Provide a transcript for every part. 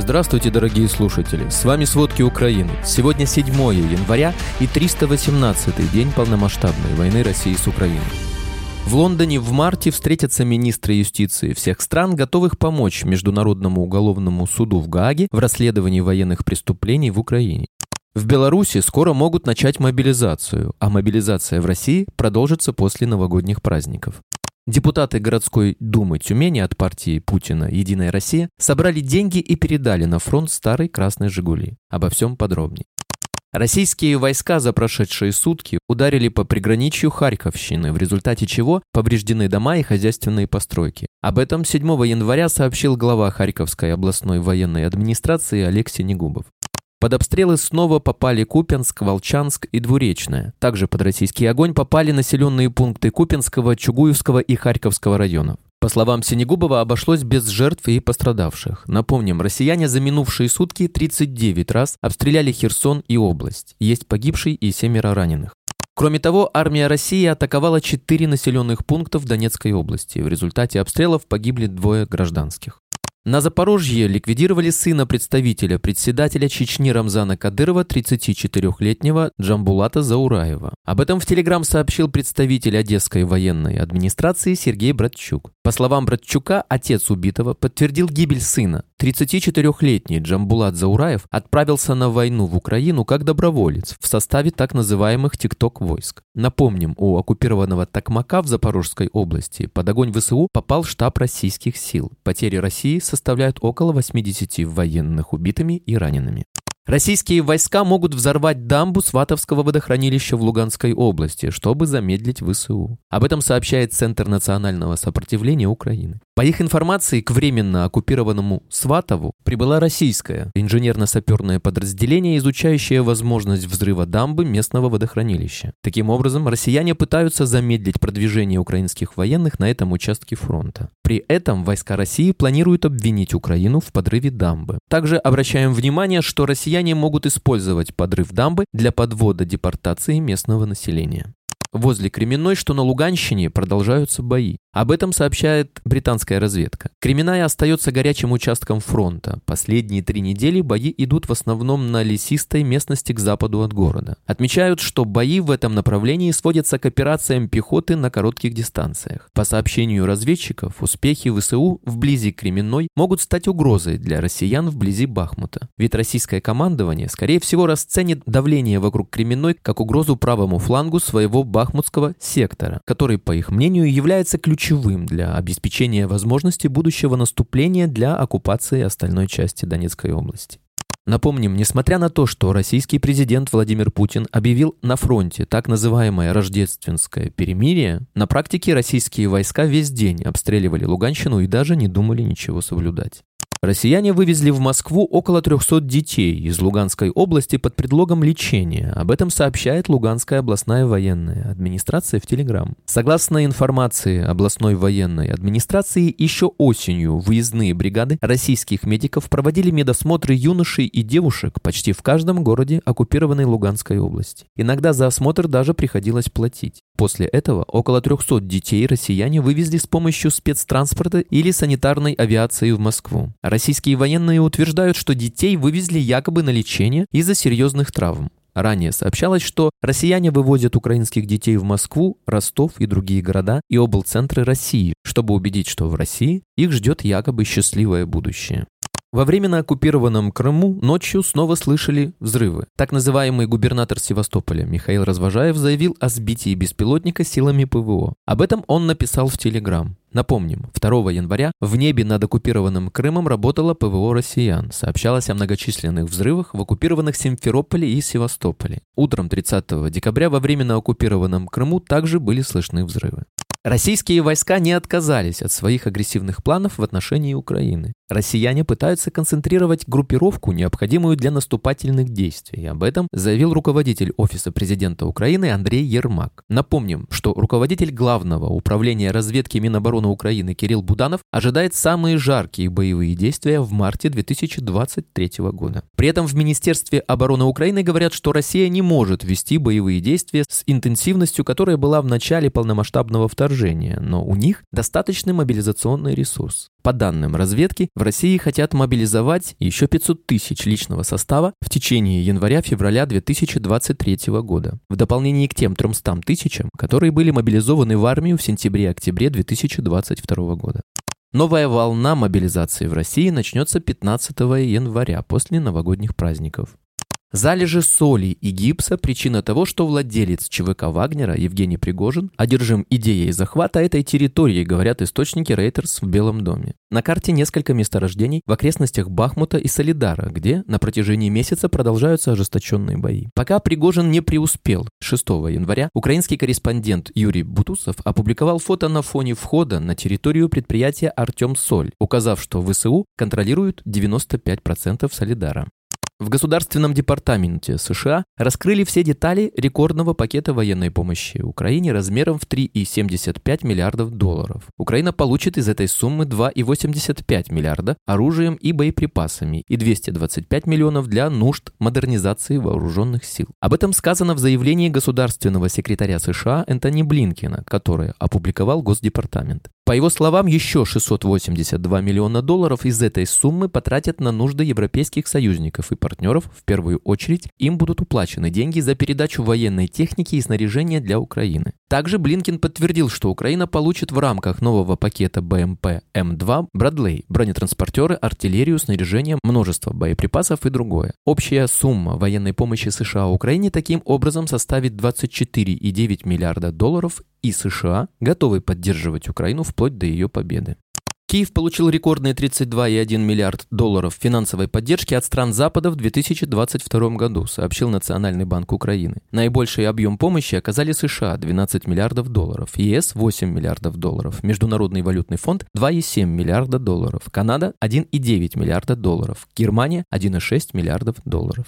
Здравствуйте, дорогие слушатели! С вами «Сводки Украины». Сегодня 7 января и 318-й день полномасштабной войны России с Украиной. В Лондоне в марте встретятся министры юстиции всех стран, готовых помочь Международному уголовному суду в Гааге в расследовании военных преступлений в Украине. В Беларуси скоро могут начать мобилизацию, а мобилизация в России продолжится после новогодних праздников. Депутаты городской думы Тюмени от партии Путина «Единая Россия» собрали деньги и передали на фронт старый красный «Жигули». Обо всем подробнее. Российские войска за прошедшие сутки ударили по приграничью Харьковщины, в результате чего повреждены дома и хозяйственные постройки. Об этом 7 января сообщил глава Харьковской областной военной администрации Алексей Негубов. Под обстрелы снова попали Купенск, Волчанск и Двуречная. Также под российский огонь попали населенные пункты Купенского, Чугуевского и Харьковского районов. По словам Синегубова, обошлось без жертв и пострадавших. Напомним, россияне за минувшие сутки 39 раз обстреляли Херсон и область. Есть погибший и семеро раненых. Кроме того, армия России атаковала четыре населенных пункта в Донецкой области. В результате обстрелов погибли двое гражданских. На Запорожье ликвидировали сына представителя председателя Чечни Рамзана Кадырова, 34-летнего Джамбулата Заураева. Об этом в Телеграм сообщил представитель Одесской военной администрации Сергей Братчук. По словам Братчука, отец убитого подтвердил гибель сына. 34-летний Джамбулат Заураев отправился на войну в Украину как доброволец в составе так называемых «тикток-войск». Напомним, у оккупированного Токмака в Запорожской области под огонь ВСУ попал штаб российских сил. Потери России составляют около 80 военных убитыми и ранеными. Российские войска могут взорвать дамбу Сватовского водохранилища в Луганской области, чтобы замедлить ВСУ. Об этом сообщает Центр национального сопротивления Украины. По их информации, к временно оккупированному Сватову прибыла российское инженерно-саперное подразделение, изучающее возможность взрыва дамбы местного водохранилища. Таким образом, россияне пытаются замедлить продвижение украинских военных на этом участке фронта. При этом войска России планируют обвинить Украину в подрыве дамбы. Также обращаем внимание, что россияне могут использовать подрыв дамбы для подвода депортации местного населения. Возле Кременной, что на Луганщине, продолжаются бои. Об этом сообщает британская разведка. Кременная остается горячим участком фронта. Последние три недели бои идут в основном на лесистой местности к западу от города. Отмечают, что бои в этом направлении сводятся к операциям пехоты на коротких дистанциях. По сообщению разведчиков, успехи ВСУ вблизи Кременной могут стать угрозой для россиян вблизи Бахмута. Ведь российское командование, скорее всего, расценит давление вокруг Кременной как угрозу правому флангу своего бахмутского сектора, который, по их мнению, является ключевым для обеспечения возможности будущего наступления для оккупации остальной части Донецкой области. Напомним, несмотря на то, что российский президент Владимир Путин объявил на фронте так называемое рождественское перемирие, на практике российские войска весь день обстреливали Луганщину и даже не думали ничего соблюдать. Россияне вывезли в Москву около 300 детей из Луганской области под предлогом лечения. Об этом сообщает Луганская областная военная администрация в Телеграм. Согласно информации областной военной администрации, еще осенью выездные бригады российских медиков проводили медосмотры юношей и девушек почти в каждом городе оккупированной Луганской области. Иногда за осмотр даже приходилось платить. После этого около 300 детей россияне вывезли с помощью спецтранспорта или санитарной авиации в Москву. Российские военные утверждают, что детей вывезли якобы на лечение из-за серьезных травм. Ранее сообщалось, что россияне вывозят украинских детей в Москву, Ростов и другие города и облцентры России, чтобы убедить, что в России их ждет якобы счастливое будущее. Во временно оккупированном Крыму ночью снова слышали взрывы. Так называемый губернатор Севастополя Михаил Развожаев заявил о сбитии беспилотника силами ПВО. Об этом он написал в Телеграм. Напомним, 2 января в небе над оккупированным Крымом работало ПВО россиян. Сообщалось о многочисленных взрывах в оккупированных Симферополе и Севастополе. Утром 30 декабря во временно оккупированном Крыму также были слышны взрывы. Российские войска не отказались от своих агрессивных планов в отношении Украины. Россияне пытаются концентрировать группировку, необходимую для наступательных действий. Об этом заявил руководитель Офиса президента Украины Андрей Ермак. Напомним, что руководитель Главного управления разведки Минобороны Украины Кирилл Буданов ожидает самые жаркие боевые действия в марте 2023 года. При этом в Министерстве обороны Украины говорят, что Россия не может вести боевые действия с интенсивностью, которая была в начале полномасштабного вторжения, но у них достаточный мобилизационный ресурс. По данным разведки, В России хотят мобилизовать еще 500 тысяч личного состава в течение января-февраля 2023 года, в дополнение к тем 300 тысячам, которые были мобилизованы в армию в сентябре-октябре 2022 года. Новая волна мобилизации в России начнется 15 января после новогодних праздников. Залежи соли и гипса – причина того, что владелец ЧВК Вагнера Евгений Пригожин одержим идеей захвата этой территории, говорят источники Рейтерс в Белом доме. На карте несколько месторождений в окрестностях Бахмута и Солидара, где на протяжении месяца продолжаются ожесточенные бои. Пока Пригожин не преуспел, 6 января украинский корреспондент Юрий Бутусов опубликовал фото на фоне входа на территорию предприятия «Артем Соль», указав, что ВСУ контролируют 95% Солидара. В Государственном департаменте США раскрыли все детали рекордного пакета военной помощи Украине размером в 3,75 миллиардов долларов. Украина получит из этой суммы 2,85 миллиарда оружием и боеприпасами и 225 миллионов для нужд модернизации вооруженных сил. Об этом сказано в заявлении государственного секретаря США Энтони Блинкина, которое опубликовал Госдепартамент. По его словам, еще 682 миллиона долларов из этой суммы потратят на нужды европейских союзников и партнеров. В первую очередь им будут уплачены деньги за передачу военной техники и снаряжения для Украины. Также Блинкин подтвердил, что Украина получит в рамках нового пакета БМП М2 Брадлей, бронетранспортеры, артиллерию, снаряжение, множество боеприпасов и другое. Общая сумма военной помощи США Украине таким образом составит 24,9 миллиарда долларов и США готовы поддерживать Украину вплоть до ее победы. Киев получил рекордные 32,1 миллиард долларов финансовой поддержки от стран Запада в 2022 году, сообщил Национальный банк Украины. Наибольший объем помощи оказали США – 12 миллиардов долларов, ЕС – 8 миллиардов долларов, Международный валютный фонд – 2,7 миллиарда долларов, Канада – 1,9 миллиарда долларов, Германия – 1,6 миллиардов долларов.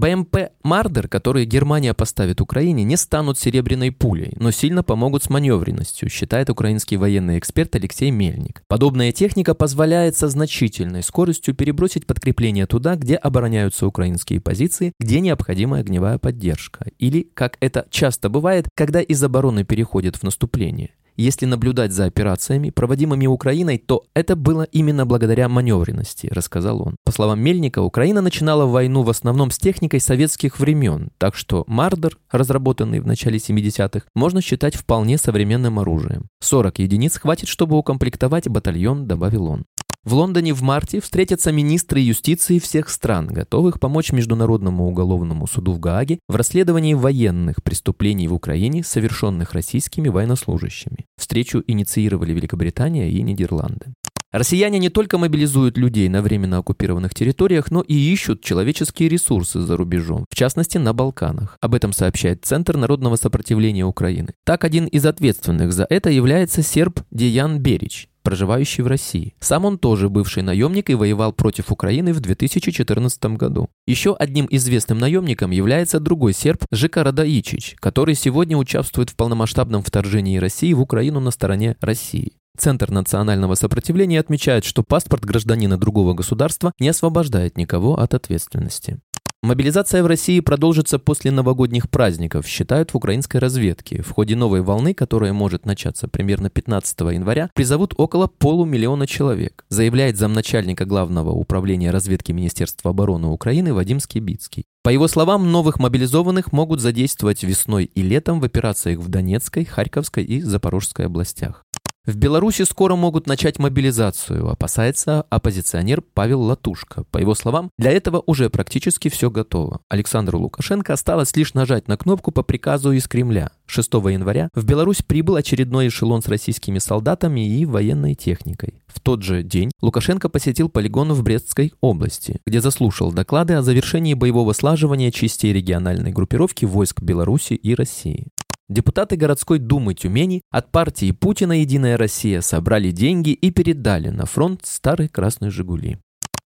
БМП «Мардер», которые Германия поставит Украине, не станут серебряной пулей, но сильно помогут с маневренностью, считает украинский военный эксперт Алексей Мельник. Подобная техника позволяет со значительной скоростью перебросить подкрепление туда, где обороняются украинские позиции, где необходима огневая поддержка. Или, как это часто бывает, когда из обороны переходит в наступление. Если наблюдать за операциями, проводимыми Украиной, то это было именно благодаря маневренности, рассказал он. По словам Мельника, Украина начинала войну в основном с техникой советских времен, так что Мардер, разработанный в начале 70-х, можно считать вполне современным оружием. 40 единиц хватит, чтобы укомплектовать батальон, добавил он. В Лондоне в марте встретятся министры юстиции всех стран, готовых помочь Международному уголовному суду в Гааге в расследовании военных преступлений в Украине, совершенных российскими военнослужащими. Встречу инициировали Великобритания и Нидерланды. Россияне не только мобилизуют людей на временно оккупированных территориях, но и ищут человеческие ресурсы за рубежом, в частности на Балканах. Об этом сообщает Центр народного сопротивления Украины. Так, один из ответственных за это является серб Деян Берич проживающий в России. Сам он тоже бывший наемник и воевал против Украины в 2014 году. Еще одним известным наемником является другой серб Жика Радаичич, который сегодня участвует в полномасштабном вторжении России в Украину на стороне России. Центр национального сопротивления отмечает, что паспорт гражданина другого государства не освобождает никого от ответственности. Мобилизация в России продолжится после новогодних праздников, считают в украинской разведке. В ходе новой волны, которая может начаться примерно 15 января, призовут около полумиллиона человек, заявляет замначальника Главного управления разведки Министерства обороны Украины Вадим Скибицкий. По его словам, новых мобилизованных могут задействовать весной и летом в операциях в Донецкой, Харьковской и Запорожской областях. В Беларуси скоро могут начать мобилизацию, опасается оппозиционер Павел Латушко. По его словам, для этого уже практически все готово. Александру Лукашенко осталось лишь нажать на кнопку по приказу из Кремля. 6 января в Беларусь прибыл очередной эшелон с российскими солдатами и военной техникой. В тот же день Лукашенко посетил полигон в Брестской области, где заслушал доклады о завершении боевого слаживания частей региональной группировки войск Беларуси и России. Депутаты городской думы Тюмени от партии Путина «Единая Россия» собрали деньги и передали на фронт старый красный «Жигули».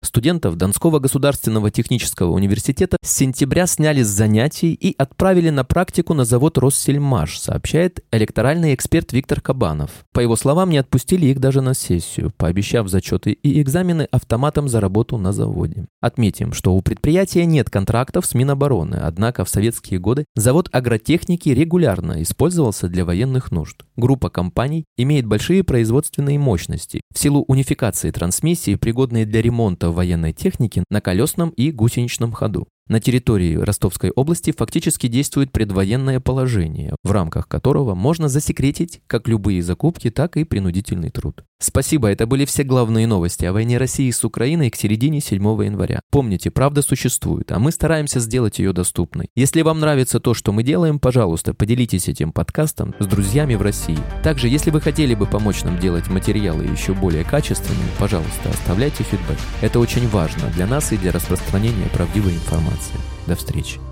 Студентов Донского государственного технического университета с сентября сняли с занятий и отправили на практику на завод «Россельмаш», сообщает электоральный эксперт Виктор Кабанов. По его словам, не отпустили их даже на сессию, пообещав зачеты и экзамены автоматом за работу на заводе. Отметим, что у предприятия нет контрактов с Минобороны, однако в советские годы завод агротехники регулярно использовался для военных нужд. Группа компаний имеет большие производственные мощности. В силу унификации трансмиссии, пригодные для ремонта военной техники на колесном и гусеничном ходу. На территории Ростовской области фактически действует предвоенное положение, в рамках которого можно засекретить как любые закупки, так и принудительный труд. Спасибо, это были все главные новости о войне России с Украиной к середине 7 января. Помните, правда существует, а мы стараемся сделать ее доступной. Если вам нравится то, что мы делаем, пожалуйста, поделитесь этим подкастом с друзьями в России. Также, если вы хотели бы помочь нам делать материалы еще более качественными, пожалуйста, оставляйте фидбэк. Это очень важно для нас и для распространения правдивой информации. До встречи.